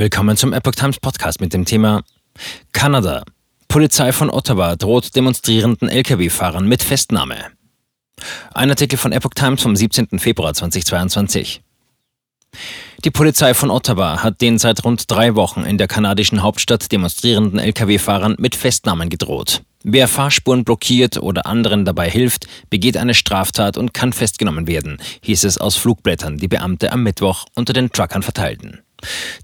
Willkommen zum Epoch Times Podcast mit dem Thema Kanada. Polizei von Ottawa droht demonstrierenden Lkw-Fahrern mit Festnahme. Ein Artikel von Epoch Times vom 17. Februar 2022. Die Polizei von Ottawa hat den seit rund drei Wochen in der kanadischen Hauptstadt demonstrierenden Lkw-Fahrern mit Festnahmen gedroht. Wer Fahrspuren blockiert oder anderen dabei hilft, begeht eine Straftat und kann festgenommen werden, hieß es aus Flugblättern, die Beamte am Mittwoch unter den Truckern verteilten.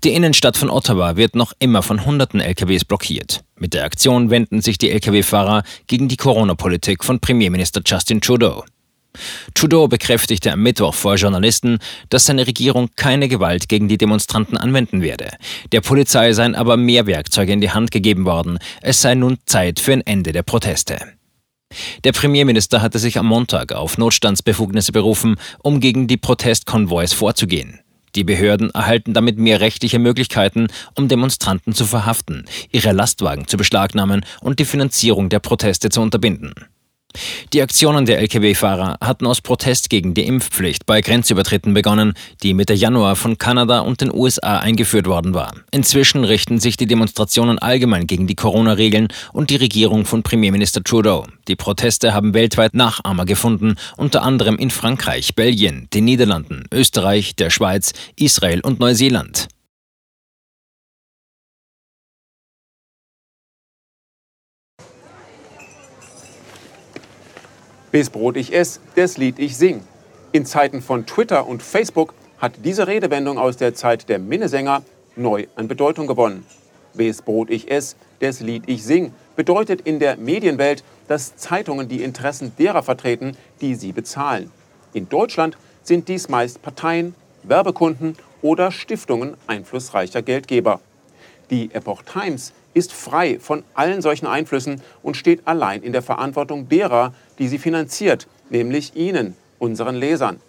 Die Innenstadt von Ottawa wird noch immer von hunderten LKWs blockiert. Mit der Aktion wenden sich die Lkw-Fahrer gegen die Corona-Politik von Premierminister Justin Trudeau. Trudeau bekräftigte am Mittwoch vor Journalisten, dass seine Regierung keine Gewalt gegen die Demonstranten anwenden werde. Der Polizei seien aber mehr Werkzeuge in die Hand gegeben worden. Es sei nun Zeit für ein Ende der Proteste. Der Premierminister hatte sich am Montag auf Notstandsbefugnisse berufen, um gegen die Protestkonvois vorzugehen. Die Behörden erhalten damit mehr rechtliche Möglichkeiten, um Demonstranten zu verhaften, ihre Lastwagen zu beschlagnahmen und die Finanzierung der Proteste zu unterbinden. Die Aktionen der Lkw-Fahrer hatten aus Protest gegen die Impfpflicht bei Grenzübertritten begonnen, die Mitte Januar von Kanada und den USA eingeführt worden war. Inzwischen richten sich die Demonstrationen allgemein gegen die Corona-Regeln und die Regierung von Premierminister Trudeau. Die Proteste haben weltweit Nachahmer gefunden, unter anderem in Frankreich, Belgien, den Niederlanden, Österreich, der Schweiz, Israel und Neuseeland. Bis Brot ich ess, das Lied ich sing. In Zeiten von Twitter und Facebook hat diese Redewendung aus der Zeit der Minnesänger neu an Bedeutung gewonnen. Bis Brot ich ess, das Lied ich sing bedeutet in der Medienwelt, dass Zeitungen die Interessen derer vertreten, die sie bezahlen. In Deutschland sind dies meist Parteien, Werbekunden oder Stiftungen einflussreicher Geldgeber. Die Epoch Times ist frei von allen solchen Einflüssen und steht allein in der Verantwortung derer, die sie finanziert, nämlich Ihnen, unseren Lesern.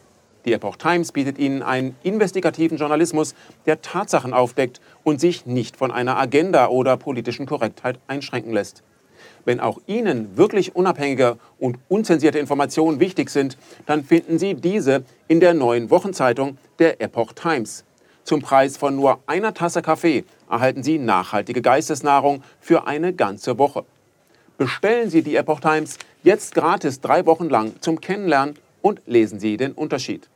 Die Epoch Times bietet Ihnen einen investigativen Journalismus, der Tatsachen aufdeckt und sich nicht von einer Agenda oder politischen Korrektheit einschränken lässt. Wenn auch Ihnen wirklich unabhängige und unzensierte Informationen wichtig sind, dann finden Sie diese in der neuen Wochenzeitung der Epoch Times. Zum Preis von nur einer Tasse Kaffee erhalten Sie nachhaltige Geistesnahrung für eine ganze Woche. Bestellen Sie die Epoch Times jetzt gratis drei Wochen lang zum Kennenlernen und lesen Sie den Unterschied.